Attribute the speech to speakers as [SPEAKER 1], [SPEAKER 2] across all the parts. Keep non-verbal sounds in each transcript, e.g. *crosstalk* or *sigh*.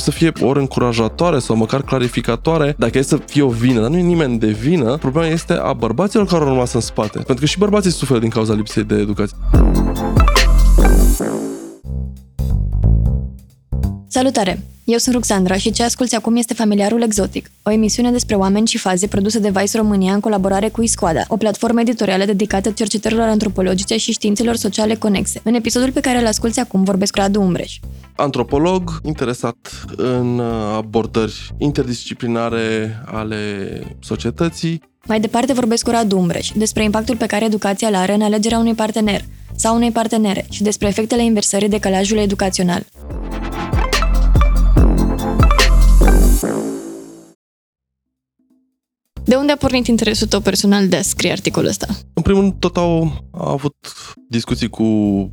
[SPEAKER 1] știu, să fie ori încurajatoare sau măcar clarificatoare, dacă e să fie o vină, dar nu e nimeni de vină, problema este a bărbaților care au rămas în spate. Pentru că și bărbații suferă din cauza lipsei de educație.
[SPEAKER 2] Salutare! Eu sunt Ruxandra și ce asculti acum este Familiarul Exotic, o emisiune despre oameni și faze produsă de Vice România în colaborare cu Iscoada, o platformă editorială dedicată cercetărilor antropologice și științelor sociale conexe. În episodul pe care îl asculti acum vorbesc cu Radu Umbreș.
[SPEAKER 1] Antropolog interesat în uh, abordări interdisciplinare ale societății.
[SPEAKER 2] Mai departe vorbesc cu Radu Umbreș despre impactul pe care educația îl are în alegerea unui partener sau unei partenere și despre efectele inversării decalajului educațional. De unde a pornit interesul tău personal de a scrie articolul ăsta?
[SPEAKER 1] În primul rând, tot au, au avut discuții cu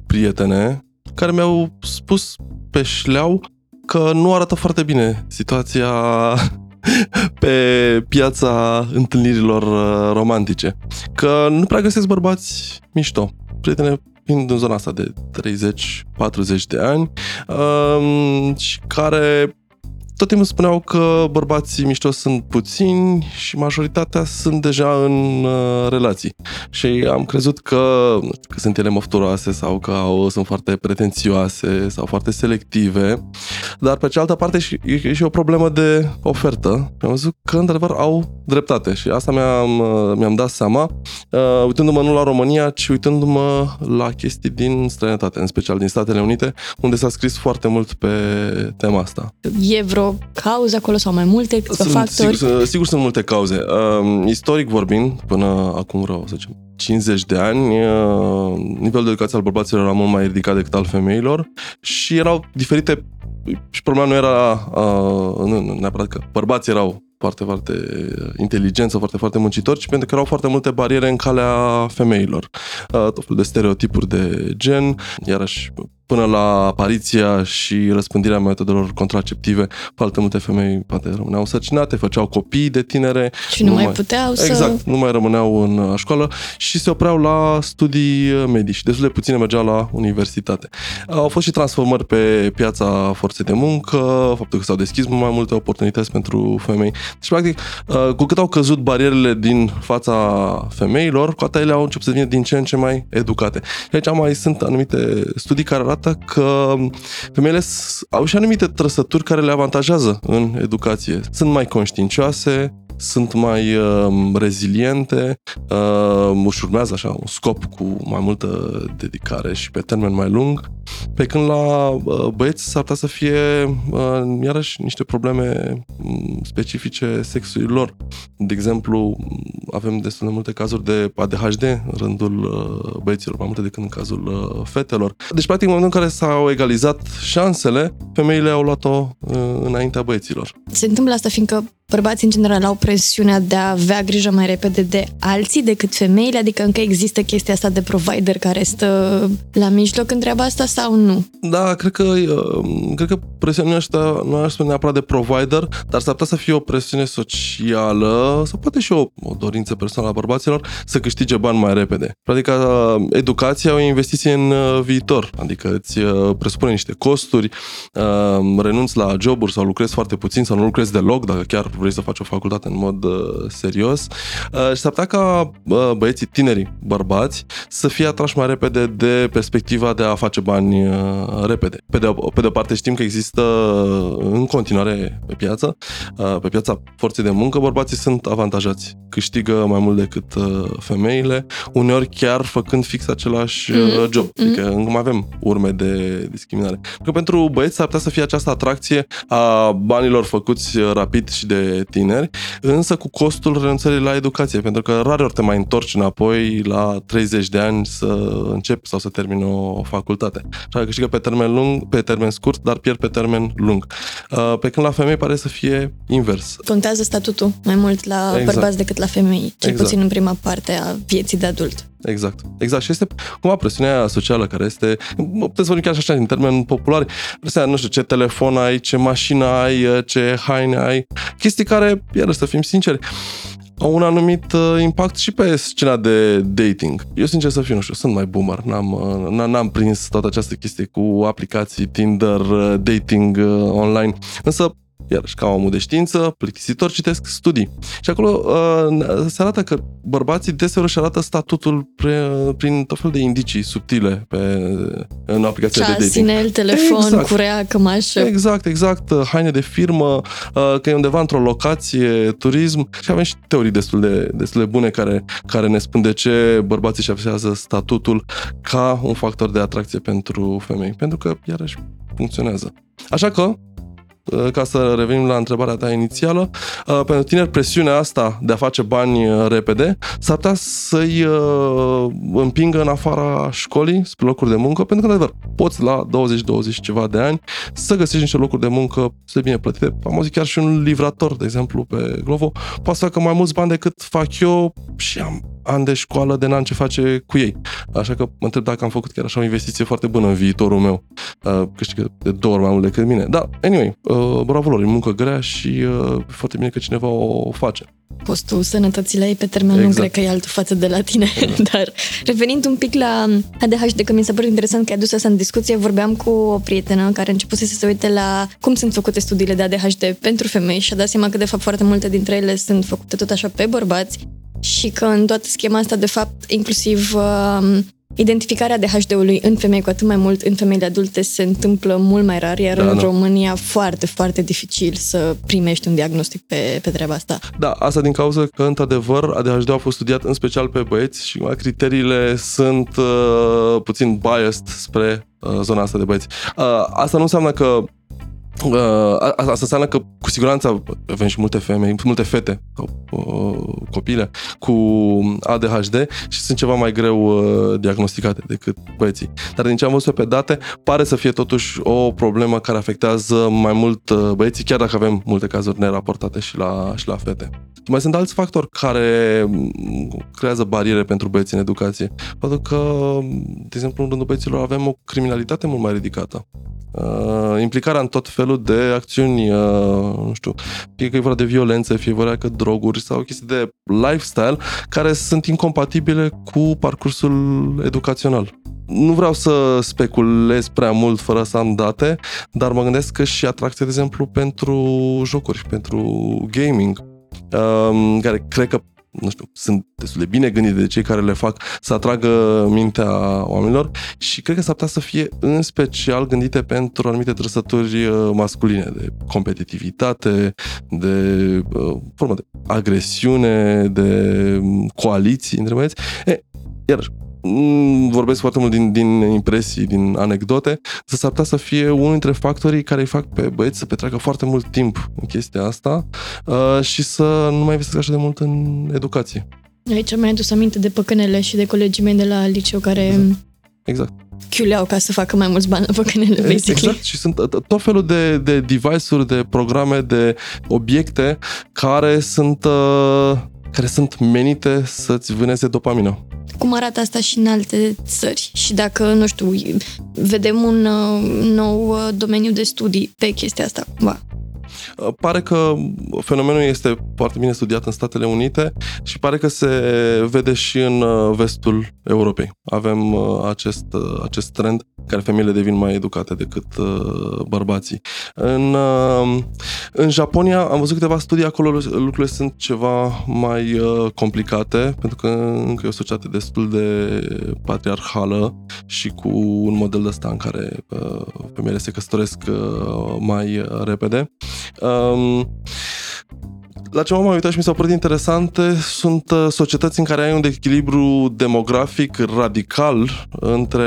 [SPEAKER 1] prietene care mi-au spus pe șleau că nu arată foarte bine situația *laughs* pe piața întâlnirilor uh, romantice. Că nu prea găsesc bărbați mișto. Prietene fiind în zona asta de 30-40 de ani um, și care tot timpul spuneau că bărbații mișto sunt puțini și majoritatea sunt deja în uh, relații. Și am crezut că, că sunt ele mofturoase sau că au, sunt foarte pretențioase sau foarte selective, dar pe cealaltă parte și, e și o problemă de ofertă. Am văzut că, într-adevăr, au dreptate și asta mi-am, uh, mi-am dat seama, uh, uitându-mă nu la România, ci uitându-mă la chestii din străinătate, în special din Statele Unite, unde s-a scris foarte mult pe tema asta.
[SPEAKER 2] E vreo cauze acolo sau mai multe, câțiva
[SPEAKER 1] sunt,
[SPEAKER 2] factori?
[SPEAKER 1] Sigur, sigur sunt multe cauze. Uh, istoric vorbind, până acum vreo, să zicem, 50 de ani, uh, nivelul de educație al bărbaților era mult mai ridicat decât al femeilor și erau diferite și problema nu era uh, nu, nu, neapărat că bărbații erau foarte, foarte inteligenți sau foarte, foarte muncitori, ci pentru că erau foarte multe bariere în calea femeilor. Uh, tot felul de stereotipuri de gen, iarăși până la apariția și răspândirea metodelor contraceptive, foarte multe femei poate rămâneau sărcinate, făceau copii de tinere.
[SPEAKER 2] Și nu, nu mai, mai puteau
[SPEAKER 1] să... Exact, nu mai rămâneau în școală și se opreau la studii medici. Destul de puține mergeau la universitate. Au fost și transformări pe piața forței de muncă, faptul că s-au deschis mai multe oportunități pentru femei. Deci, practic, cu cât au căzut barierele din fața femeilor, cu atât ele au început să devină din ce în ce mai educate. Și aici mai sunt anumite studii care arată arată că femeile au și anumite trăsături care le avantajează în educație. Sunt mai conștiincioase, sunt mai uh, reziliente, uh, își urmează așa un scop cu mai multă dedicare și pe termen mai lung, pe când la uh, băieți s-ar putea să fie uh, iarăși niște probleme um, specifice sexului lor. De exemplu, avem destul de multe cazuri de ADHD în rândul uh, băieților, mai multe decât în cazul uh, fetelor. Deci, practic, în momentul în care s-au egalizat șansele, femeile au luat-o uh, înaintea băieților.
[SPEAKER 2] Se întâmplă asta fiindcă bărbații în general au presiunea de a avea grijă mai repede de alții decât femeile, adică încă există chestia asta de provider care stă la mijloc în treaba asta sau nu?
[SPEAKER 1] Da, cred că, uh, cred că presiunea asta nu aș spune neapărat de provider, dar s-ar putea să fie o presiune socială sau poate și o, o dorință personală a bărbaților să câștige bani mai repede. Adică educația o investiție în uh, viitor, adică îți uh, presupune niște costuri, renunți la joburi sau lucrezi foarte puțin sau nu lucrezi deloc, dacă chiar vrei să faci o facultate în mod uh, serios uh, și s-ar putea ca uh, băieții tineri, bărbați, să fie atrași mai repede de perspectiva de a face bani uh, repede. Pe de, pe de o parte știm că există în continuare pe piață, uh, pe piața forței de muncă, bărbații sunt avantajați. Câștigă mai mult decât uh, femeile, uneori chiar făcând fix același mm-hmm. job. Mm-hmm. Adică încă mai avem urme de discriminare. Că pentru băieți s-ar putea să fie această atracție a banilor făcuți rapid și de tineri, însă cu costul renunțării la educație, pentru că rare ori te mai întorci înapoi la 30 de ani să începi sau să termini o facultate. Așa că câștigă pe termen lung, pe termen scurt, dar pierd pe termen lung. Uh, pe când la femei pare să fie invers.
[SPEAKER 2] Contează statutul mai mult la exact. bărbați decât la femei, cel exact. puțin în prima parte a vieții de adult.
[SPEAKER 1] Exact. Exact. Și este cumva presiunea socială care este, puteți vorbi chiar și așa, în termeni populari, prestea, nu știu, ce telefon ai, ce mașină ai, ce haine ai, chestii care, iar să fim sinceri, au un anumit uh, impact și pe scena de dating. Eu, sincer să fiu, nu știu, sunt mai boomer, n-am, uh, n-am prins toată această chestie cu aplicații Tinder, uh, dating uh, online, însă iarăși, ca omul de știință, plictisitor, citesc studii. Și acolo uh, se arată că bărbații deseori își arată statutul pre, prin tot felul de indicii subtile pe, în aplicația de dating.
[SPEAKER 2] inel, telefon, exact. curea, cămașă.
[SPEAKER 1] Exact, exact. Uh, haine de firmă, uh, că e undeva într-o locație, turism și avem și teorii destul de, destul de bune care, care ne spun de ce bărbații își afișează statutul ca un factor de atracție pentru femei. Pentru că, iarăși, funcționează. Așa că, Uh, ca să revenim la întrebarea ta inițială, uh, pentru tineri presiunea asta de a face bani uh, repede s-ar putea să-i împingă în afara școlii spre locuri de muncă, pentru că, într-adevăr, poți la 20-20 ceva de ani să găsești niște locuri de muncă să bine plătite. Am auzit chiar și un livrator, de exemplu, pe Glovo, poate să facă mai mulți bani decât fac eu și am ani de școală de n-am ce face cu ei. Așa că mă întreb dacă am făcut chiar așa o investiție foarte bună în viitorul meu. Câștigă de două ori mai mult decât mine. Da, anyway, uh, bravo lor, e muncă grea și uh, foarte bine că cineva o face.
[SPEAKER 2] Postul sănătății la ei pe termen exact. lung, cred că e altul față de la tine. Exact. *laughs* Dar revenind un pic la ADHD, că mi s-a părut interesant că ai adus asta în discuție, vorbeam cu o prietenă care a început să se uite la cum sunt făcute studiile de ADHD pentru femei și a dat seama că de fapt foarte multe dintre ele sunt făcute tot așa pe bărbați și că în toată schema asta, de fapt, inclusiv uh, identificarea DHD-ului în femei, cu atât mai mult în femeile adulte, se întâmplă mult mai rar, iar da, în da. România foarte, foarte dificil să primești un diagnostic pe, pe treaba asta.
[SPEAKER 1] Da, asta din cauza că, într-adevăr, ADHD a fost studiat în special pe băieți și criteriile sunt uh, puțin biased spre uh, zona asta de băieți. Uh, asta nu înseamnă că Uh, asta înseamnă că cu siguranță avem și multe femei, multe fete uh, copile cu ADHD și sunt ceva mai greu uh, diagnosticate decât băieții. Dar din ce am văzut pe date, pare să fie totuși o problemă care afectează mai mult uh, băieții, chiar dacă avem multe cazuri neraportate și la, și la fete. Mai sunt alți factori care mm, creează bariere pentru băieți în educație. Pentru că, de exemplu, în rândul băieților avem o criminalitate mult mai ridicată. Uh, implicarea în tot felul de acțiuni, uh, nu știu, fie că e vorba de violență, fie vorba că droguri sau chestii de lifestyle care sunt incompatibile cu parcursul educațional. Nu vreau să speculez prea mult fără să am date, dar mă gândesc că și atracție, de exemplu, pentru jocuri, pentru gaming, uh, care cred că nu știu, sunt destul de bine gândite de cei care le fac să atragă mintea oamenilor și cred că s-ar putea să fie în special gândite pentru anumite trăsături uh, masculine, de competitivitate, de uh, formă de agresiune, de um, coaliții între băieți. E, iarăși, Mm, vorbesc foarte mult din, din impresii, din anecdote, să s-ar putea să fie unul dintre factorii care îi fac pe băieți să petreacă foarte mult timp în chestia asta uh, și să nu mai investească așa de mult în educație.
[SPEAKER 2] Aici mi-ai adus aminte de păcănele și de colegii mei de la liceu care
[SPEAKER 1] exact. exact.
[SPEAKER 2] chiuleau ca să facă mai mulți bani la păcănele, basically.
[SPEAKER 1] Exact, și sunt uh, tot felul de, de device-uri, de programe, de obiecte care sunt, uh, care sunt menite să-ți vâneze dopamină
[SPEAKER 2] cum arată asta și în alte țări și dacă, nu știu, vedem un uh, nou uh, domeniu de studii pe chestia asta cumva.
[SPEAKER 1] Uh, pare că fenomenul este foarte bine studiat în Statele Unite și pare că se vede și în vestul Europei. Avem acest, acest trend care femeile devin mai educate decât bărbații. În, în Japonia am văzut câteva studii, acolo lucrurile sunt ceva mai complicate, pentru că încă e o societate destul de patriarhală și cu un model de ăsta în care femeile se căsătoresc mai repede. Um, la ce m-am uitat și mi s-au părut interesante sunt uh, societăți în care ai un echilibru demografic radical între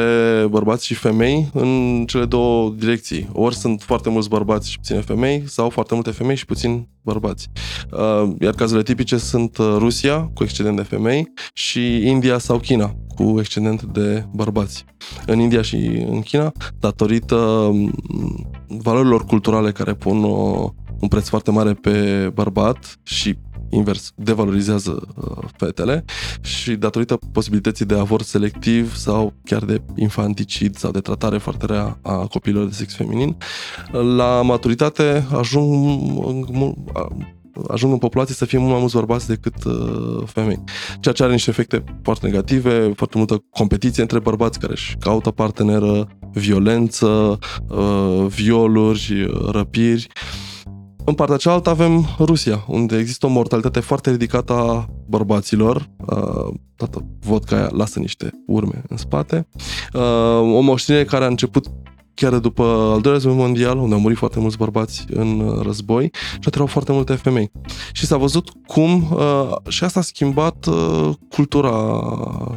[SPEAKER 1] bărbați și femei în cele două direcții. Ori sunt foarte mulți bărbați și puține femei sau foarte multe femei și puțini bărbați. Uh, iar cazurile tipice sunt uh, Rusia, cu excedent de femei, și India sau China, cu excedent de bărbați. În India și în China, datorită um, valorilor culturale care pun o un preț foarte mare pe bărbat și invers, devalorizează uh, fetele și datorită posibilității de avort selectiv sau chiar de infanticid sau de tratare foarte rea a copiilor de sex feminin, la maturitate ajung ajung în populație să fie mult mai mulți bărbați decât uh, femei. Ceea ce are niște efecte foarte negative, foarte multă competiție între bărbați care își caută parteneră, violență, uh, violuri, răpiri. În partea cealaltă avem Rusia, unde există o mortalitate foarte ridicată a bărbaților. Uh, toată vodka aia lasă niște urme în spate. Uh, o moștenire care a început chiar după al doilea război mondial, unde au murit foarte mulți bărbați în uh, război și erau foarte multe femei. Și s-a văzut cum uh, și asta a schimbat uh, cultura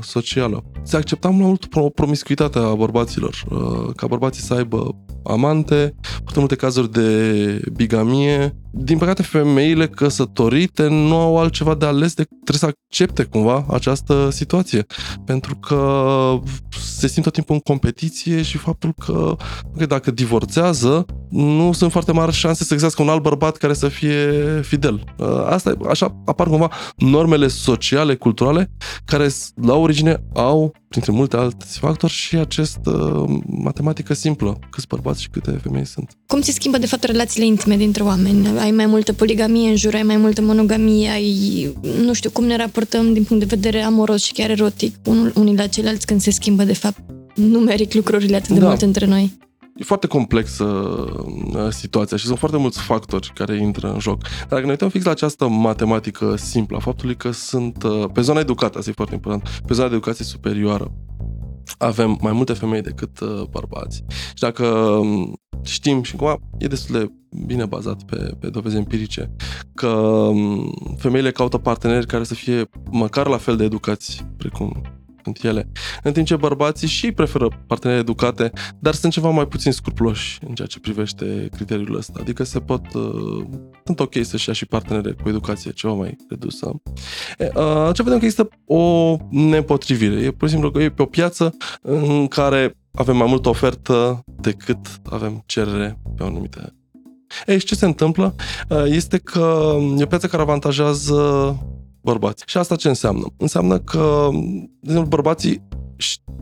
[SPEAKER 1] socială. Se accepta mult promiscuitatea bărbaților, uh, ca bărbații să aibă amante, foarte multe cazuri de bigamie. Din păcate, femeile căsătorite nu au altceva de ales decât trebuie să accepte cumva această situație. Pentru că se simt tot timpul în competiție și faptul că, că dacă divorțează, nu sunt foarte mari șanse să găsească un alt bărbat care să fie fidel. Asta, așa apar cumva normele sociale, culturale, care la origine au, printre multe alte factori, și acest uh, matematică simplă. Câți bărbați și câte femei sunt.
[SPEAKER 2] Cum se schimbă, de fapt, relațiile intime dintre oameni? Ai mai multă poligamie în jur, ai mai multă monogamie, ai, nu știu, cum ne raportăm din punct de vedere amoros și chiar erotic unii la ceilalți când se schimbă, de fapt, numeric lucrurile atât de da. mult între noi?
[SPEAKER 1] E foarte complexă uh, situația și sunt foarte mulți factori care intră în joc. Dar dacă ne uităm fix la această matematică simplă, faptului că sunt, uh, pe zona educată, asta e foarte important, pe zona de educație superioară, avem mai multe femei decât uh, bărbați. Și dacă um, știm și cumva e destul de bine bazat pe, pe dovezi empirice, că um, femeile caută parteneri care să fie măcar la fel de educați precum sunt ele. În timp ce bărbații și preferă parteneri educate, dar sunt ceva mai puțin scrupuloși în ceea ce privește criteriul ăsta. Adică se pot, uh, sunt ok să-și ia și partenere cu educație ceva mai redusă. E, uh, ce vedem că există o nepotrivire. E pur și simplu că e pe o piață în care avem mai multă ofertă decât avem cerere pe o anumită ei, și ce se întâmplă uh, este că e o piață care avantajează bărbați. Și asta ce înseamnă? Înseamnă că, de exemplu, bărbații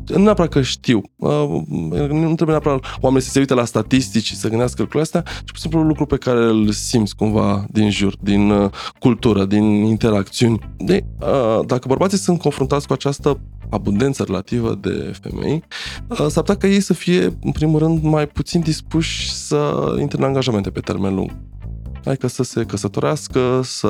[SPEAKER 1] nu neapărat că știu, uh, nu trebuie neapărat oamenii să se uite la statistici și să gândească lucrurile astea, ci pur și simplu lucru pe care îl simți cumva din jur, din uh, cultură, din interacțiuni. De, uh, dacă bărbații sunt confruntați cu această abundență relativă de femei, s-ar putea ca ei să fie, în primul rând, mai puțin dispuși să intre în angajamente pe termen lung adică să se căsătorească, să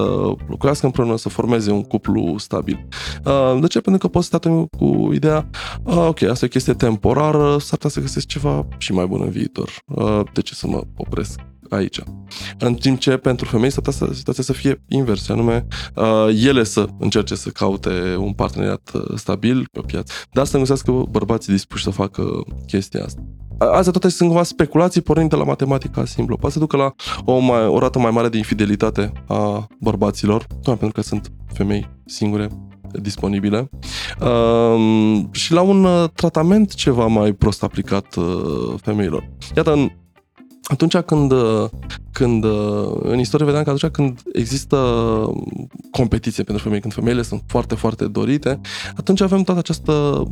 [SPEAKER 1] lucrească împreună, să formeze un cuplu stabil. Uh, de ce? Pentru că poți să cu ideea, uh, ok, asta e o chestie temporară, s-ar putea să găsesc ceva și mai bun în viitor. Uh, de ce să mă opresc aici. În timp ce pentru femei s-ar putea situația să fie invers, anume ele să încerce să caute un parteneriat stabil pe o piață, dar să găsească bărbații dispuși să facă chestia asta astea toate sunt cumva speculații pornind de la matematica simplă. Poate să ducă la o, mai, o rată mai mare de infidelitate a bărbaților, doar pentru că sunt femei singure disponibile uh, și la un uh, tratament ceva mai prost aplicat uh, femeilor. Iată, în, atunci când, uh, când uh, în istorie vedeam că atunci când există competiție pentru femei, când femeile sunt foarte, foarte dorite, atunci avem toată această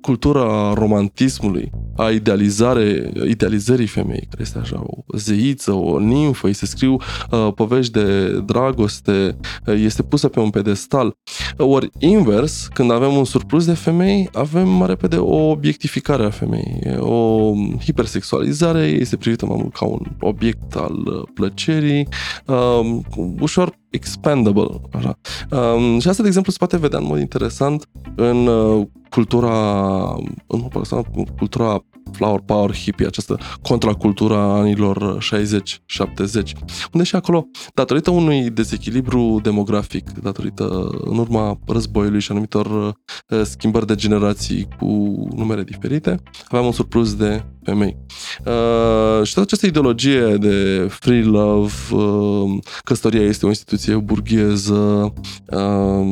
[SPEAKER 1] cultura romantismului, a idealizare, idealizării femei, care este așa o zeiță, o nimfă, îi se scriu uh, povești de dragoste, uh, este pusă pe un pedestal. Ori invers, când avem un surplus de femei, avem mai repede o obiectificare a femeii, o hipersexualizare, este privită mai mult ca un obiect al uh, plăcerii, uh, ușor expandable. Așa. Um, și asta, de exemplu, se poate vedea în mod interesant în uh, cultura, în cultura flower power hippie, această contracultura anilor 60-70, unde și acolo, datorită unui dezechilibru demografic, datorită în urma războiului și anumitor uh, schimbări de generații cu numere diferite, aveam un surplus de femei. Uh, și toată această ideologie de free love, uh, căsătoria este o instituție burgheză, uh,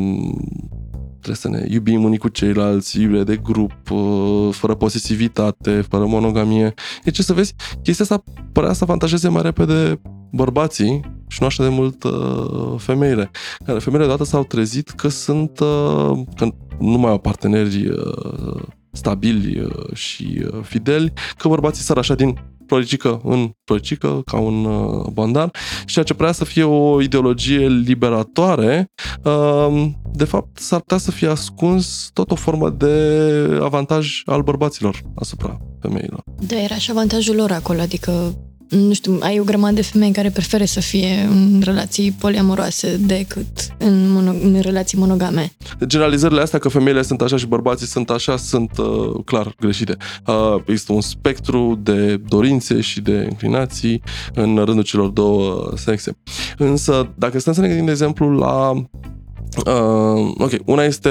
[SPEAKER 1] trebuie să ne iubim unii cu ceilalți, iubire de grup, uh, fără posesivitate, fără monogamie. E ce să vezi, chestia asta părea să avantajeze mai repede bărbații și nu așa de mult uh, femeile. Care femeile deodată s-au trezit că sunt, uh, că nu mai au parteneri uh, stabili uh, și uh, fideli, că bărbații sar așa din floricică în floricică, ca un uh, bandar, și ceea ce prea să fie o ideologie liberatoare, uh, de fapt s-ar putea să fie ascuns tot o formă de avantaj al bărbaților asupra femeilor.
[SPEAKER 2] Da, era și avantajul lor acolo, adică nu știu, ai o grămadă de femei care preferă să fie în relații poliamoroase decât în, mono- în relații monogame.
[SPEAKER 1] Generalizările astea că femeile sunt așa și bărbații sunt așa sunt uh, clar greșite. Uh, există un spectru de dorințe și de inclinații în rândul celor două sexe. Însă, dacă stăm să ne gândim, de exemplu, la Uh, ok, una este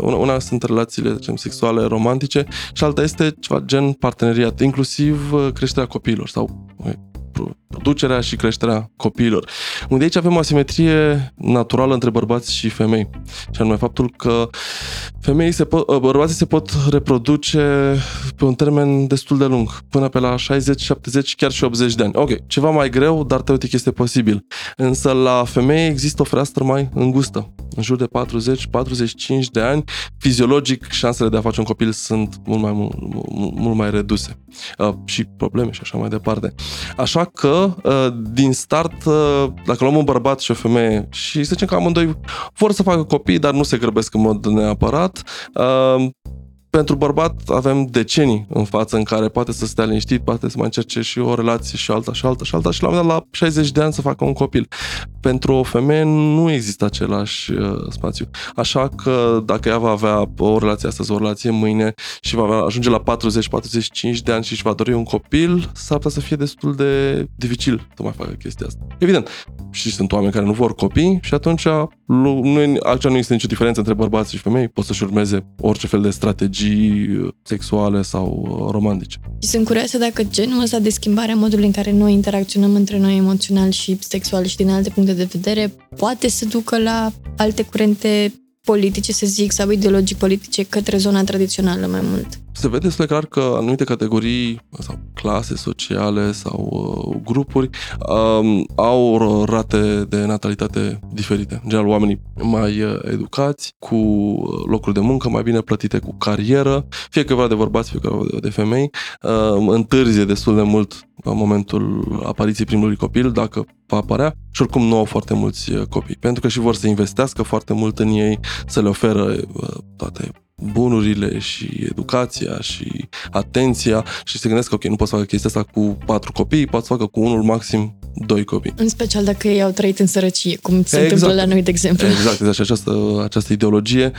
[SPEAKER 1] una, una sunt relațiile zicem, sexuale romantice și alta este ceva gen parteneriat, inclusiv uh, creșterea copiilor sau okay, producerea și creșterea copiilor. Unde aici avem o asimetrie naturală între bărbați și femei. Și anume faptul că femeii se pot, uh, bărbații se pot reproduce pe un termen destul de lung, până pe la 60, 70, chiar și 80 de ani. Ok, ceva mai greu, dar teoretic este posibil. Însă la femei există o fereastră mai îngustă în jur de 40-45 de ani, fiziologic șansele de a face un copil sunt mult mai, mult, mult mai reduse. Uh, și probleme și așa mai departe. Așa că, uh, din start, uh, dacă luăm un bărbat și o femeie și să zicem că amândoi vor să facă copii, dar nu se grăbesc în mod neapărat, uh, pentru bărbat avem decenii în față în care poate să stea liniștit, poate să mai încerce și o relație și alta și alta și alta și la un moment dat la 60 de ani să facă un copil. Pentru o femeie nu există același uh, spațiu. Așa că dacă ea va avea o relație astăzi, o relație mâine și va ajunge la 40-45 de ani și își va dori un copil, s-ar putea să fie destul de dificil să mai facă chestia asta. Evident, și sunt oameni care nu vor copii și atunci nu, altceva nu există nicio diferență între bărbați și femei, pot să-și urmeze orice fel de strategii sexuale sau romantice.
[SPEAKER 2] Și sunt curioasă dacă genul ăsta de schimbare a modului în care noi interacționăm între noi emoțional și sexual și din alte puncte de vedere poate să ducă la alte curente politice, să zic, sau ideologii politice către zona tradițională mai mult.
[SPEAKER 1] Se vede destul clar că anumite categorii sau clase sociale sau uh, grupuri um, au rate de natalitate diferite. În general, oamenii mai uh, educați, cu uh, locuri de muncă mai bine plătite, cu carieră, fie că vorba de bărbați, fie că vorba de femei, uh, întârzie destul de mult în momentul apariției primului copil, dacă va apărea, și oricum nu au foarte mulți uh, copii, pentru că și vor să investească foarte mult în ei, să le oferă uh, toate bunurile și educația și atenția și se gândesc că ok, nu pot să facă chestia asta cu patru copii, pot să facă cu unul maxim doi copii.
[SPEAKER 2] În special dacă ei au trăit în sărăcie, cum se exact. întâmplă la noi, de exemplu.
[SPEAKER 1] Exact, exact. Și această, această ideologie.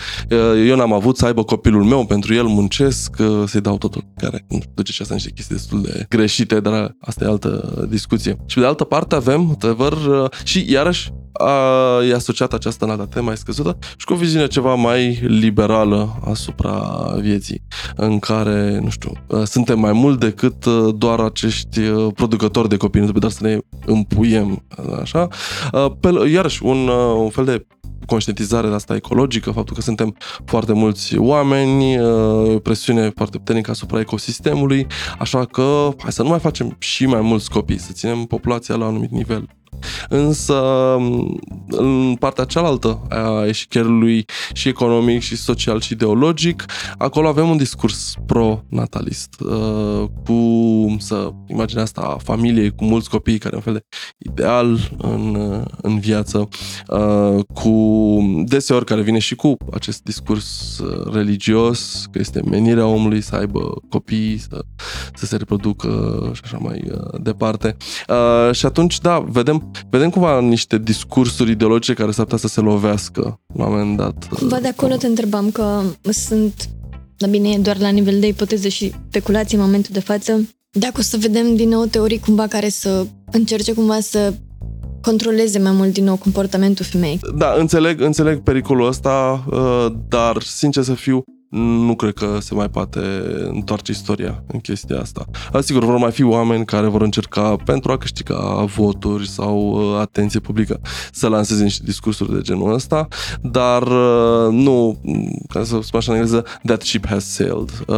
[SPEAKER 1] Eu n-am avut să aibă copilul meu, pentru el muncesc, să-i dau totul. Care duce și asta niște chestii destul de greșite, dar asta e altă discuție. Și pe de altă parte avem, adevăr, și iarăși a, e asociată această natalitate mai scăzută și cu o viziune ceva mai liberală asupra vieții, în care, nu știu, suntem mai mult decât doar acești producători de copii, nu trebuie doar să ne împuiem, așa. Pe, iarăși, un, un fel de conștientizare de asta ecologică, faptul că suntem foarte mulți oameni, presiune foarte puternică asupra ecosistemului, așa că hai să nu mai facem și mai mulți copii, să ținem populația la un anumit nivel. Însă, în partea cealaltă a eșicherului și economic și social și ideologic, acolo avem un discurs pro-natalist, uh, cu, să imaginea asta, a familiei cu mulți copii, care e un fel de ideal în, în viață, uh, cu deseori care vine și cu acest discurs uh, religios, că este menirea omului să aibă copii, să, să se reproducă și așa mai departe. Și atunci, da, vedem vedem cumva niște discursuri ideologice care s-ar putea să se lovească la un moment dat.
[SPEAKER 2] Cumva de acolo te întrebam că sunt, la bine, doar la nivel de ipoteze și speculații în momentul de față, dacă o să vedem din nou teorii cumva care să încerce cumva să controleze mai mult din nou comportamentul femeii.
[SPEAKER 1] Da, înțeleg, înțeleg pericolul ăsta, uh, dar sincer să fiu, nu cred că se mai poate întoarce istoria în chestia asta. Sigur, vor mai fi oameni care vor încerca pentru a câștiga voturi sau uh, atenție publică să lanseze niște discursuri de genul ăsta, dar uh, nu, ca să spun așa în engleză, that ship has sailed. Uh,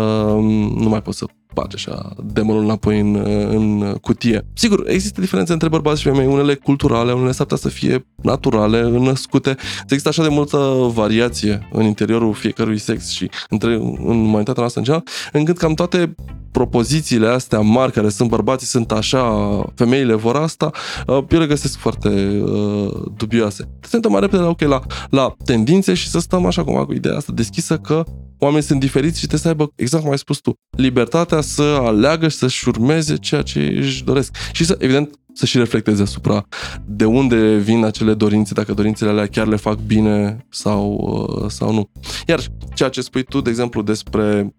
[SPEAKER 1] nu mai pot să bage așa demonul înapoi în, în cutie. Sigur, există diferențe între bărbați și femei, unele culturale, unele s-ar putea să fie naturale, născute. Există așa de multă variație în interiorul fiecărui sex și între, în umanitatea noastră în general, încât cam toate propozițiile astea mari care sunt bărbații sunt așa, femeile vor asta, uh, eu le găsesc foarte uh, dubioase. Se mai repede la, okay, la, la tendințe și să stăm așa cum cu ideea asta deschisă că oamenii sunt diferiți și trebuie să aibă, exact cum ai spus tu, libertatea să aleagă și să-și urmeze ceea ce își doresc. Și să, evident, să și reflecteze asupra de unde vin acele dorințe, dacă dorințele alea chiar le fac bine sau, uh, sau nu. Iar ceea ce spui tu, de exemplu, despre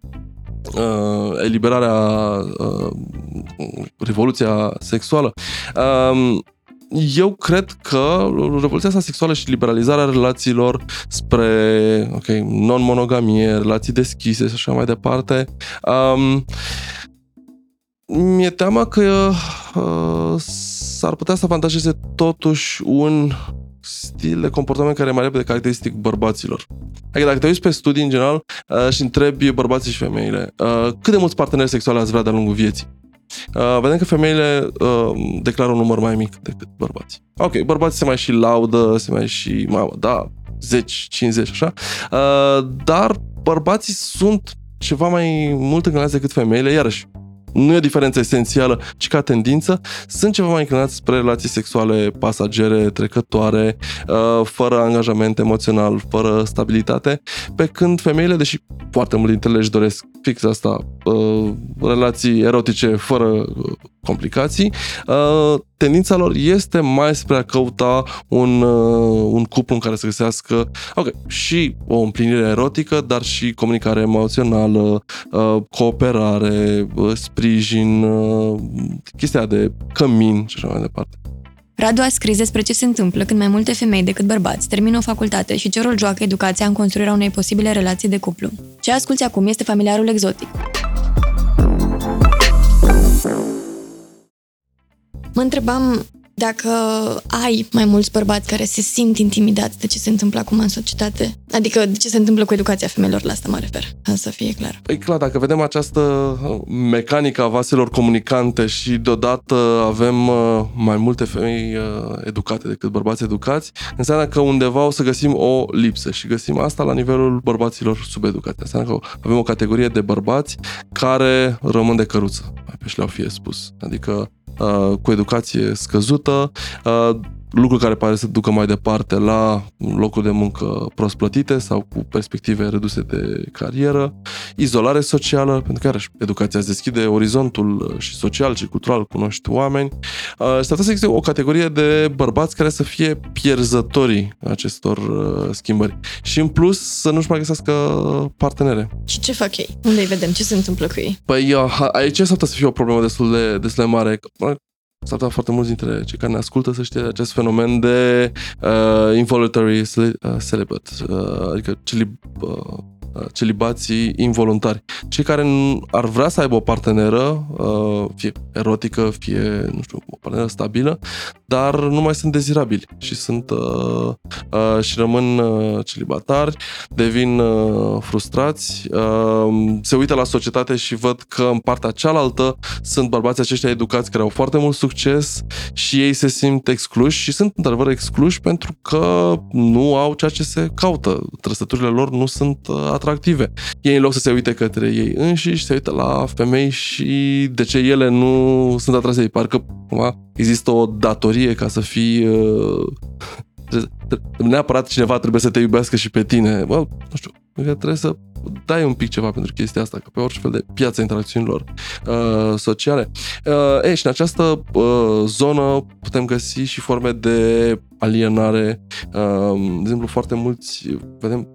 [SPEAKER 1] uh, eliberarea, uh, revoluția sexuală, uh, eu cred că revoluția asta sexuală și liberalizarea relațiilor spre okay, non-monogamie, relații deschise și așa mai departe, um, mi-e teamă că uh, s-ar putea să avantajeze totuși un stil de comportament care e mai repede caracteristic bărbaților. Adică dacă te uiți pe studii în general uh, și întrebi bărbații și femeile uh, cât de mulți parteneri sexuali ați vrea de-a lungul vieții, uh, vedem că femeile uh, declară un număr mai mic decât bărbații. Ok, bărbații se mai și laudă, se mai și, mamă, da, 10, 50, așa, uh, dar bărbații sunt ceva mai mult înclinați decât femeile, iarăși, nu e o diferență esențială, ci ca tendință, sunt ceva mai înclinați spre relații sexuale pasagere, trecătoare, uh, fără angajament emoțional, fără stabilitate, pe când femeile, deși foarte mult dintre ele își doresc fix asta, uh, relații erotice fără uh, complicații, tendința lor este mai spre a căuta un, un cuplu în care să găsească ok, și o împlinire erotică, dar și comunicare emoțională, cooperare, sprijin, chestia de cămin și așa mai departe.
[SPEAKER 2] Radu a scris despre ce se întâmplă când mai multe femei decât bărbați termină o facultate și ce rol joacă educația în construirea unei posibile relații de cuplu. Ce asculți acum este familiarul exotic. Mă întrebam dacă ai mai mulți bărbați care se simt intimidați de ce se întâmplă acum în societate, adică de ce se întâmplă cu educația femeilor, la asta mă refer, ca să fie clar.
[SPEAKER 1] Păi clar, dacă vedem această uh, mecanică a vaselor comunicante și deodată avem uh, mai multe femei uh, educate decât bărbați educați, înseamnă că undeva o să găsim o lipsă și găsim asta la nivelul bărbaților subeducate. Înseamnă că avem o categorie de bărbați care rămân de căruță, mai pe șleau fie spus. Adică Uh, cu educație scăzută, uh, lucruri care pare să ducă mai departe la locuri de muncă prost plătite sau cu perspective reduse de carieră, izolare socială, pentru că, iarăși, educația îți deschide orizontul și social și cultural, cunoști oameni. Uh, s-ar putea să existe o categorie de bărbați care să fie pierzătorii acestor uh, schimbări. Și, în plus, să nu-și mai găsească partenere.
[SPEAKER 2] Și ce fac ei? Unde îi vedem? Ce se întâmplă cu ei?
[SPEAKER 1] Păi, uh, aici s-ar putea să fie o problemă destul de, destul de mare s-ar putea foarte mulți dintre cei care ne ascultă să știe acest fenomen de uh, involuntary uh, celibate, uh, adică celib, uh, Uh, celibații involuntari. Cei care ar vrea să aibă o parteneră, uh, fie erotică, fie, nu știu, o parteneră stabilă, dar nu mai sunt dezirabili și sunt uh, și rămân celibatari, devin frustrați, se uită la societate și văd că în partea cealaltă sunt bărbații aceștia educați care au foarte mult succes și ei se simt excluși și sunt într-adevăr excluși pentru că nu au ceea ce se caută. Trăsăturile lor nu sunt atractive. Ei, în loc să se uite către ei înșiși, se uită la femei și de ce ele nu sunt atrase de ei. Parcă cumva există o datorie ca să fii... Uh, neapărat cineva trebuie să te iubească și pe tine. Bă, nu știu, că trebuie să dai un pic ceva pentru chestia asta, că pe orice fel de piață interacțiunilor uh, sociale. Uh, e, și în această uh, zonă putem găsi și forme de alienare. Uh, de exemplu, foarte mulți, vedem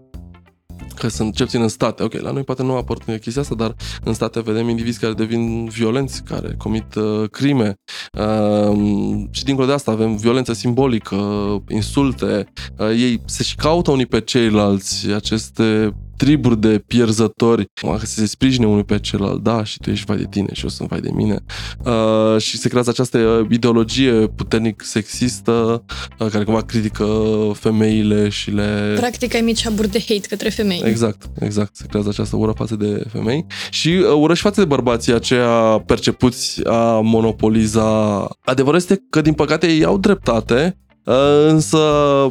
[SPEAKER 1] că sunt cel puțin în state. Ok, la noi poate nu apărut chestia asta, dar în state vedem indivizi care devin violenți, care comit uh, crime. Uh, și dincolo de asta avem violență simbolică, insulte. Uh, ei se și caută unii pe ceilalți aceste triburi de pierzători, să se sprijine unul pe celălalt, da, și tu ești vai de tine și eu sunt vai de mine. Uh, și se creează această uh, ideologie puternic sexistă, uh, care cumva critică femeile și le...
[SPEAKER 2] Practic ai mici aburi de hate către femei.
[SPEAKER 1] Exact, exact. Se creează această ură față de femei. Și uh, ură și față de bărbații aceia percepuți a monopoliza. Adevărul este că, din păcate, ei au dreptate, Uh, însă,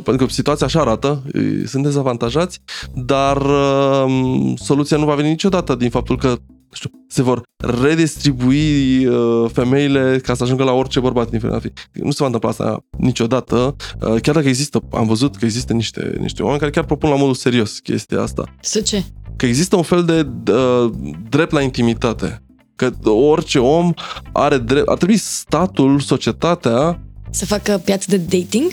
[SPEAKER 1] pentru că situația așa arată, sunt dezavantajați, dar uh, soluția nu va veni niciodată din faptul că știu, se vor redistribui uh, femeile ca să ajungă la orice bărbat din femeie. Nu se va întâmpla asta niciodată, uh, chiar dacă există, am văzut că există niște, niște oameni care chiar propun la modul serios chestia asta.
[SPEAKER 2] Să ce?
[SPEAKER 1] Că există un fel de uh, drept la intimitate. Că orice om are drept, ar trebui statul, societatea
[SPEAKER 2] Să facă piață de dating?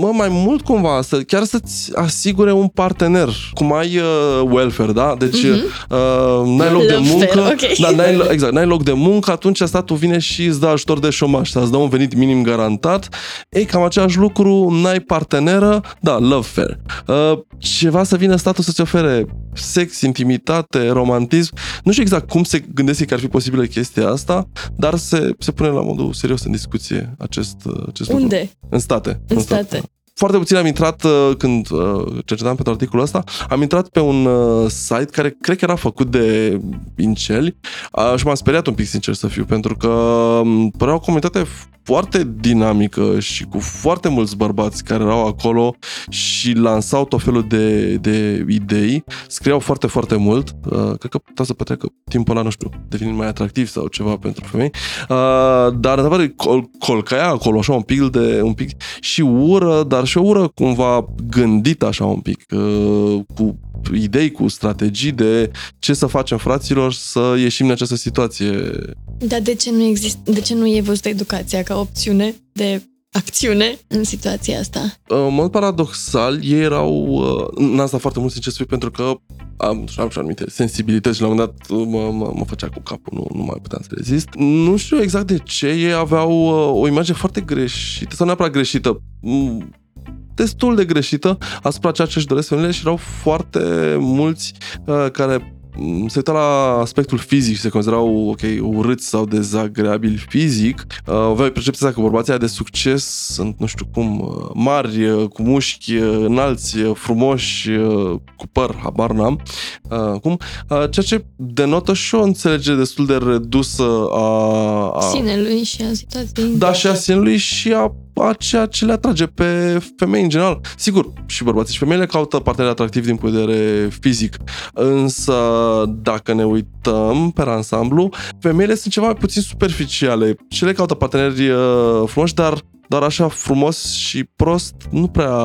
[SPEAKER 1] mă, mai mult cumva, să, chiar să-ți asigure un partener, cum ai uh, welfare, da? Deci uh, n-ai loc de
[SPEAKER 2] Welfare,
[SPEAKER 1] muncă,
[SPEAKER 2] ok.
[SPEAKER 1] da, n-ai, exact, n-ai loc de muncă, atunci statul vine și îți dă ajutor de șomaj, sau îți dă un venit minim garantat. Ei, cam același lucru, n-ai parteneră, da, love fair. Uh, ceva să vină statul să-ți ofere sex, intimitate, romantism. Nu știu exact cum se gândesc ei că ar fi posibilă chestia asta, dar se, se pune la modul serios în discuție acest, uh, acest lucru.
[SPEAKER 2] Unde?
[SPEAKER 1] În state.
[SPEAKER 2] În state.
[SPEAKER 1] Foarte puțin am intrat uh, când uh, cercetam pentru articolul ăsta, am intrat pe un uh, site care cred că era făcut de inceli uh, și m-am speriat un pic, sincer să fiu, pentru că um, părea o comunitate foarte dinamică și cu foarte mulți bărbați care erau acolo și lansau tot felul de, de idei, scriau foarte, foarte mult. Uh, cred că putea să petreacă timpul ăla, nu știu, devenind mai atractiv sau ceva pentru femei. Uh, dar, într-adevăr, col- colcaia acolo așa un pic de, un pic și ură, dar și o ură cumva gândită așa un pic, uh, cu idei, cu strategii de ce să facem fraților să ieșim din această situație.
[SPEAKER 2] Dar de ce nu există, de ce nu e văzută educația ca opțiune de acțiune în situația asta?
[SPEAKER 1] În mod paradoxal, ei erau... uh, N-am stat foarte mult sincer să fiu, pentru că am, am și anumite sensibilități și la un moment dat uh, mă, mă, mă făcea cu capul, nu, nu mai puteam să rezist. Nu știu exact de ce ei aveau uh, o imagine foarte greșită, sau neapărat greșită, m, destul de greșită asupra ceea ce își doresc femeile și erau foarte mulți uh, care m, se uita la aspectul fizic și se considerau, ok, urâți sau dezagreabili fizic, uh, aveau percepția că bărbații aia de succes sunt, nu știu cum, uh, mari, uh, cu mușchi uh, înalți, uh, frumoși, uh, cu păr, habar n-am, uh, cum, uh, ceea ce denotă și o înțelegere destul de redusă a... a
[SPEAKER 2] Sinelui și a situației.
[SPEAKER 1] da, și a sinelui și a, a ceea ce le atrage pe femei în general. Sigur, și bărbații și femeile caută parteneri atractivi din punct de vedere fizic, însă dacă ne uităm pe ansamblu, femeile sunt ceva mai puțin superficiale. Cele caută parteneri uh, frumoși, dar dar așa frumos și prost nu prea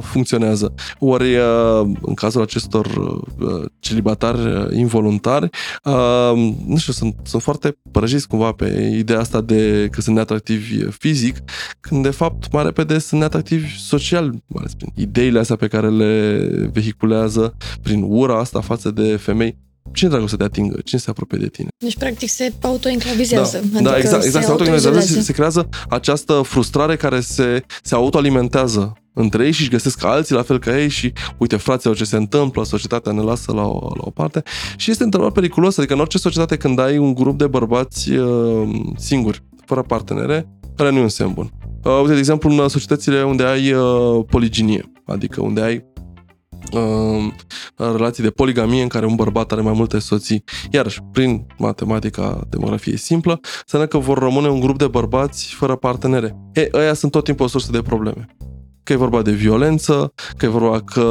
[SPEAKER 1] funcționează. Ori uh, în cazul acestor uh, celibatari uh, involuntari, uh, nu știu, sunt, sunt foarte părăjiți cumva pe ideea asta de că sunt neatractivi fizic, când de fapt mai repede sunt neatractivi social, mai ales prin ideile astea pe care le vehiculează, prin ura asta față de femei. Cine dragul să te atingă? Cine se apropie de tine?
[SPEAKER 2] Deci, practic, se autoenclavizează.
[SPEAKER 1] Da, da exact, exact. Se autoorganizează, se,
[SPEAKER 2] autoizoleze.
[SPEAKER 1] se creează această frustrare care se, se autoalimentează între ei și își găsesc alții la fel ca ei și uite fraților ce se întâmplă, societatea ne lasă la o, la o parte și este într-adevăr periculos, adică în orice societate când ai un grup de bărbați uh, singuri, fără partenere, care nu e un semn bun. Uh, uite, de exemplu, în societățile unde ai uh, poliginie, adică unde ai uh, relații de poligamie în care un bărbat are mai multe soții. Iarăși, prin matematica demografiei simplă, înseamnă că vor rămâne un grup de bărbați fără partenere. E, ăia sunt tot timpul o sursă de probleme. Că e vorba de violență, că e vorba că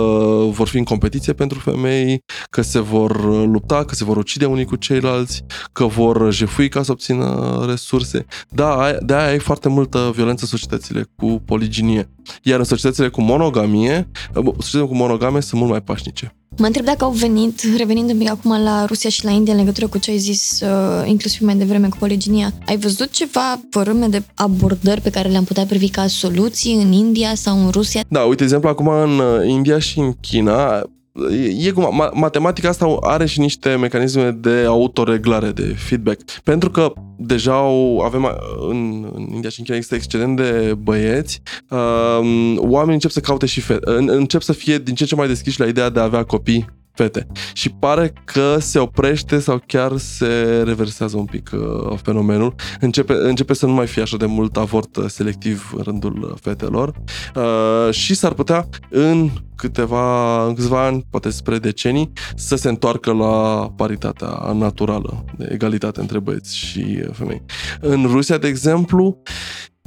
[SPEAKER 1] vor fi în competiție pentru femei, că se vor lupta, că se vor ucide unii cu ceilalți, că vor jefui ca să obțină resurse. Da, ai- de aia ai foarte multă violență în societățile cu poliginie. Iar în societățile cu monogamie, societățile cu monogame sunt mult mai pașnice.
[SPEAKER 2] Mă întreb dacă au venit, revenind un pic acum la Rusia și la India în legătură cu ce ai zis, uh, inclusiv mai devreme cu poliginia. Ai văzut ceva fărâme de abordări pe care le-am putea privi ca soluții în India sau în Rusia?
[SPEAKER 1] Da, uite, de exemplu, acum în uh, India și în China, e, e cum, ma- matematica asta are și niște mecanisme de autoreglare, de feedback. Pentru că deja au, avem uh, în, în India și în China există excedent de băieți, um, oamenii încep să caute și fete, în- încep să fie din ce în ce mai deschiși la ideea de a avea copii fete. Și pare că se oprește sau chiar se reversează un pic uh, fenomenul. Începe, începe să nu mai fie așa de mult avort uh, selectiv în rândul uh, fetelor uh, și s-ar putea în câteva, în câțiva ani, poate spre decenii, să se întoarcă la paritatea naturală, de egalitate între băieți și uh, femei. În Rusia, de exemplu,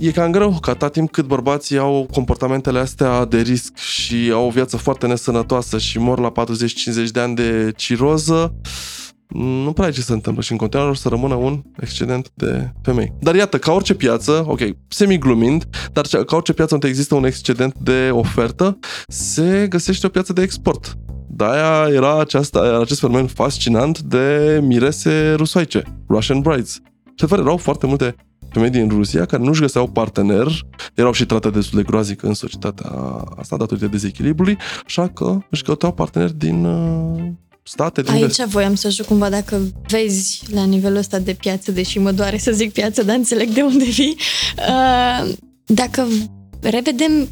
[SPEAKER 1] E cam greu, că atâta timp cât bărbații au comportamentele astea de risc și au o viață foarte nesănătoasă și mor la 40-50 de ani de ciroză, nu prea e ce se întâmplă și în continuare o să rămână un excedent de femei. Dar iată, ca orice piață, ok, semi-glumind, dar ca orice piață unde există un excedent de ofertă, se găsește o piață de export. De-aia era aceasta, acest fenomen fascinant de mirese rusoaice, Russian Brides. Și adevăr, erau foarte multe femei din Rusia care nu-și găseau partener, erau și tratate destul de groazic în societatea asta datorită dezechilibrului, așa că își căutau parteneri din uh, state din
[SPEAKER 2] Aici
[SPEAKER 1] vest.
[SPEAKER 2] voiam să ajung cumva dacă vezi la nivelul ăsta de piață, deși mă doare să zic piață, dar înțeleg de unde vii, uh, dacă revedem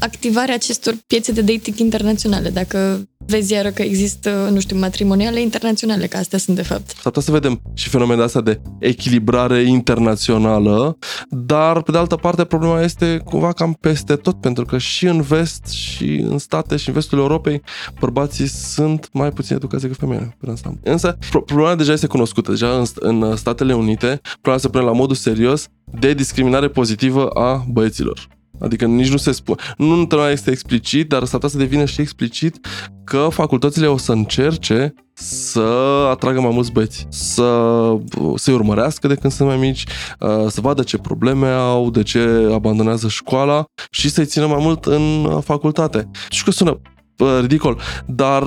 [SPEAKER 2] activarea acestor piețe de dating internaționale, dacă vezi iară că există, nu știu, matrimoniale internaționale, că astea sunt de fapt.
[SPEAKER 1] S-ar putea să vedem și fenomenul asta de echilibrare internațională, dar pe de altă parte problema este cumva cam peste tot, pentru că și în vest și în state și în vestul Europei bărbații sunt mai puțin educați decât femeile pe ansamblu. Însă pro- problema deja este cunoscută, deja în, în Statele Unite problema se pune la modul serios de discriminare pozitivă a băieților. Adică nici nu se spune. Nu întotdeauna este explicit, dar s-ar putea să devină și explicit că facultățile o să încerce să atragă mai mulți băieți, să se urmărească de când sunt mai mici, să vadă ce probleme au, de ce abandonează școala și să-i țină mai mult în facultate. Știu că sună ridicol, dar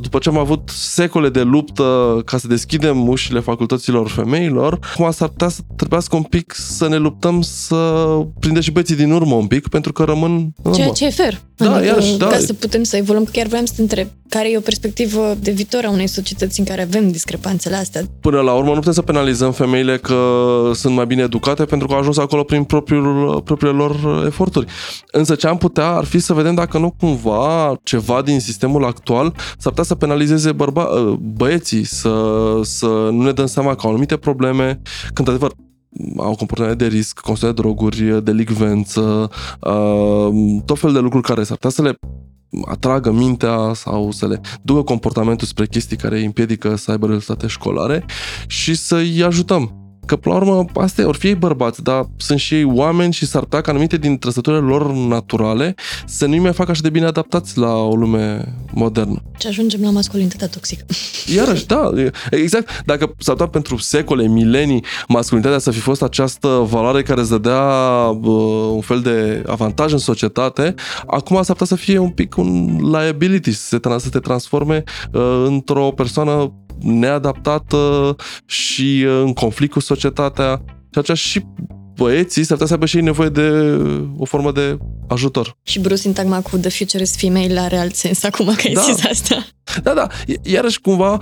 [SPEAKER 1] după ce am avut secole de luptă ca să deschidem ușile facultăților femeilor, acum s-ar putea să trebuiască un pic să ne luptăm să prindem și băieții din urmă un pic, pentru că rămân în
[SPEAKER 2] Ceea
[SPEAKER 1] urmă.
[SPEAKER 2] ce e fair.
[SPEAKER 1] Da,
[SPEAKER 2] adică,
[SPEAKER 1] iarăși, da.
[SPEAKER 2] Ca să putem să evoluăm, chiar vreau să te întreb, care e o perspectivă de viitor a unei societăți în care avem discrepanțele astea?
[SPEAKER 1] Până la urmă nu putem să penalizăm femeile că sunt mai bine educate pentru că au ajuns acolo prin propriul, propriile lor eforturi. Însă ce am putea ar fi să vedem dacă nu cumva ceva din sistemul actual s-ar putea să penalizeze bărba, băieții, să, să nu ne dăm seama că au anumite probleme, când adevăr au comportamente de risc, consum de droguri, delicvență, tot fel de lucruri care s-ar putea să le atragă mintea sau să le ducă comportamentul spre chestii care îi împiedică să aibă rezultate școlare și să-i ajutăm. Că, până la urmă, astea ori fie ei bărbați, dar sunt și ei oameni și s-ar putea ca anumite din trăsăturile lor naturale să nu-i mai facă așa de bine adaptați la o lume modernă.
[SPEAKER 2] Și ajungem la masculinitatea toxică. *laughs*
[SPEAKER 1] Iarăși, da, exact. Dacă s-ar putea pentru secole, milenii, masculinitatea să fi fost această valoare care îți dădea uh, un fel de avantaj în societate, acum s-ar putea să fie un pic un liability, să, se, să te transforme uh, într-o persoană neadaptată și în conflict cu societatea. Și aceea și băieții s-ar putea să aibă și ei nevoie de o formă de ajutor.
[SPEAKER 2] Și Bruce Sintagma cu The Future is Female are alt sens acum că ai
[SPEAKER 1] Da.
[SPEAKER 2] zis asta.
[SPEAKER 1] Da, da, iarăși cumva,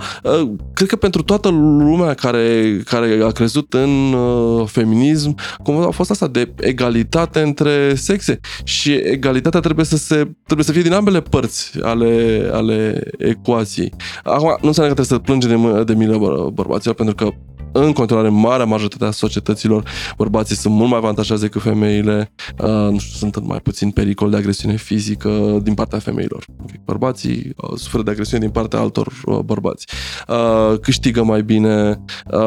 [SPEAKER 1] cred că pentru toată lumea care, care a crezut în uh, feminism, cumva a fost asta de egalitate între sexe și egalitatea trebuie să, se, trebuie să fie din ambele părți ale, ale ecuației. Acum, nu înseamnă că trebuie să plângem de, mă- de milă bă- bărbaților, pentru că în continuare, marea majoritate a societăților, bărbații sunt mult mai avantajați decât femeile, uh, nu știu, sunt în mai puțin pericol de agresiune fizică din partea femeilor. Ok, Bărbații uh, suferă de agresiune din partea altor uh, bărbați. Uh, câștigă mai bine, uh,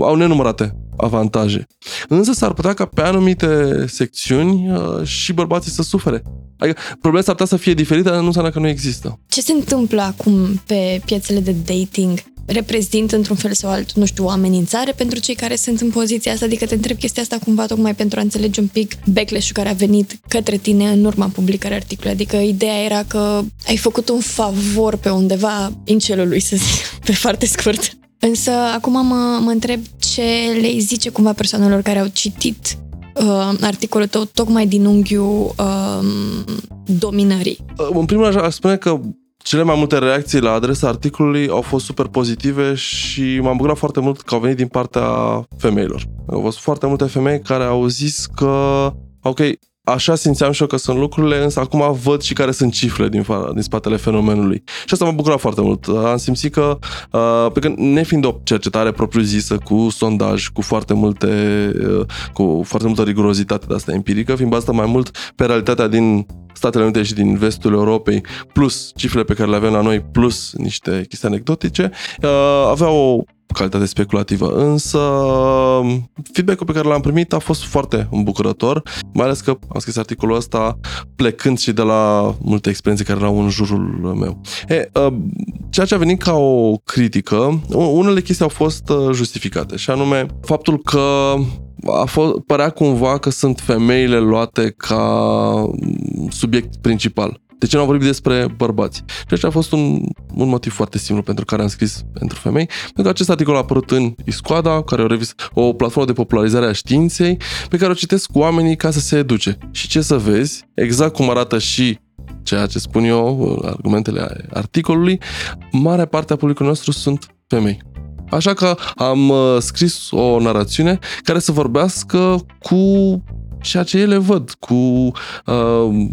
[SPEAKER 1] au nenumărate avantaje. Însă s-ar putea ca pe anumite secțiuni uh, și bărbații să sufere. Adică problema s-ar putea să fie diferită, dar nu înseamnă că nu există.
[SPEAKER 2] Ce se întâmplă acum pe piețele de dating? Reprezintă într-un fel sau altul, nu știu, o amenințare pentru cei care sunt în poziția asta? Adică te întreb chestia asta cumva tocmai pentru a înțelege un pic backlash-ul care a venit către tine în urma publicării articolului. Adică ideea era că ai făcut un favor pe undeva incelului, să zic, *laughs* pe foarte scurt. Însă acum mă, mă întreb ce le zice cumva persoanelor care au citit uh, articolul tău tocmai din unghiul uh, dominării.
[SPEAKER 1] În primul rând, aș spune că cele mai multe reacții la adresa articolului au fost super pozitive și m-am bucurat foarte mult că au venit din partea femeilor. Au fost foarte multe femei care au zis că, ok, așa simțeam și eu că sunt lucrurile, însă acum văd și care sunt cifrele din, fa- din spatele fenomenului. Și asta m-a bucurat foarte mult. Am simțit că, uh, pe când nefiind o cercetare propriu-zisă, cu sondaj, cu foarte multe, uh, cu foarte multă rigurozitate de asta empirică, fiind bazată mai mult pe realitatea din Statele Unite și din vestul Europei, plus cifrele pe care le avem la noi, plus niște chestii anecdotice, uh, avea o calitate speculativă, însă feedback-ul pe care l-am primit a fost foarte îmbucurător, mai ales că am scris articolul ăsta plecând și de la multe experiențe care erau în jurul meu. E, ceea ce a venit ca o critică, unele chestii au fost justificate și anume faptul că a fost, părea cumva că sunt femeile luate ca subiect principal. De ce nu am vorbit despre bărbați? Și acesta a fost un, un motiv foarte simplu pentru care am scris pentru femei, pentru că acest articol a apărut în Iscoada, care e o, revist, o platformă de popularizare a științei, pe care o citesc oamenii ca să se educe. Și ce să vezi, exact cum arată și ceea ce spun eu, argumentele articolului, marea parte a publicului nostru sunt femei. Așa că am uh, scris o narațiune care să vorbească cu ceea ce ele văd, cu uh,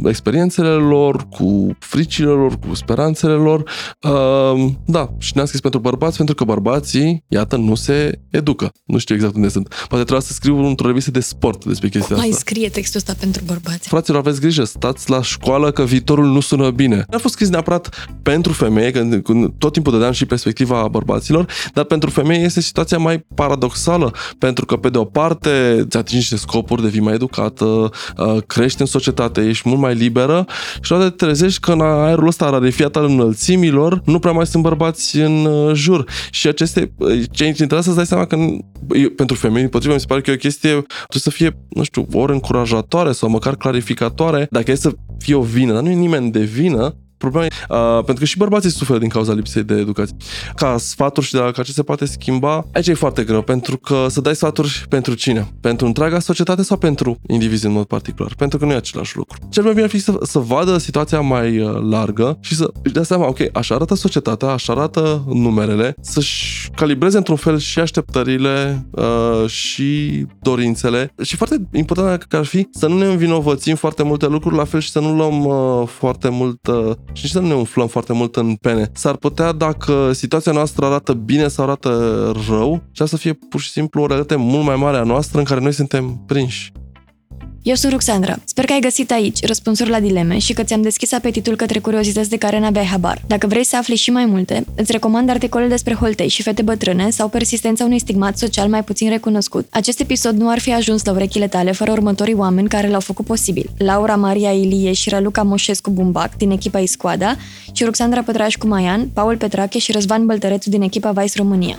[SPEAKER 1] experiențele lor, cu fricile lor, cu speranțele lor. Uh, da, și ne-am scris pentru bărbați, pentru că bărbații, iată, nu se educă. Nu știu exact unde sunt. Poate trebuie să scriu într-o revistă de sport despre chestia
[SPEAKER 2] Mai
[SPEAKER 1] asta.
[SPEAKER 2] scrie textul ăsta pentru bărbați.
[SPEAKER 1] Fraților, aveți grijă, stați la școală că viitorul nu sună bine. Nu a fost scris neapărat pentru femei, că tot timpul dădeam și perspectiva bărbaților, dar pentru femei este situația mai paradoxală, pentru că pe de o parte îți atingi niște scopuri, devii mai educat, educată, crești în societate, ești mult mai liberă și odată te trezești că în aerul ăsta rarefiat al înălțimilor nu prea mai sunt bărbați în uh, jur. Și aceste, ce interesează să-ți dai seama că pentru femei, potrivă, mi se pare că e o chestie, trebuie să fie, nu știu, ori încurajatoare sau măcar clarificatoare, dacă e să fie o vină, dar nu e nimeni de vină, problema uh, pentru că și bărbații suferă din cauza lipsei de educație. Ca sfaturi și de la ca ce se poate schimba, aici e foarte greu, pentru că să dai sfaturi pentru cine? Pentru întreaga societate sau pentru indivizi în mod particular? Pentru că nu e același lucru. Cel mai bine ar fi să, să vadă situația mai uh, largă și să își dea seama, ok, așa arată societatea, așa arată numerele, să-și calibreze într-un fel și așteptările uh, și dorințele. Și foarte important că ar fi să nu ne învinovățim foarte multe lucruri, la fel și să nu luăm uh, foarte mult uh, și să nu ne umflăm foarte mult în pene. S-ar putea, dacă situația noastră arată bine sau arată rău, și să fie pur și simplu o realitate mult mai mare a noastră în care noi suntem prinși.
[SPEAKER 2] Eu sunt Ruxandra. Sper că ai găsit aici răspunsuri la dileme și că ți-am deschis apetitul către curiozități de care n-aveai habar. Dacă vrei să afli și mai multe, îți recomand articole despre holtei și fete bătrâne sau persistența unui stigmat social mai puțin recunoscut. Acest episod nu ar fi ajuns la urechile tale fără următorii oameni care l-au făcut posibil. Laura Maria Ilie și Raluca Moșescu Bumbac din echipa Iscoada și Ruxandra Pătrașcu Maian, Paul Petrache și Răzvan Băltărețu din echipa Vice România.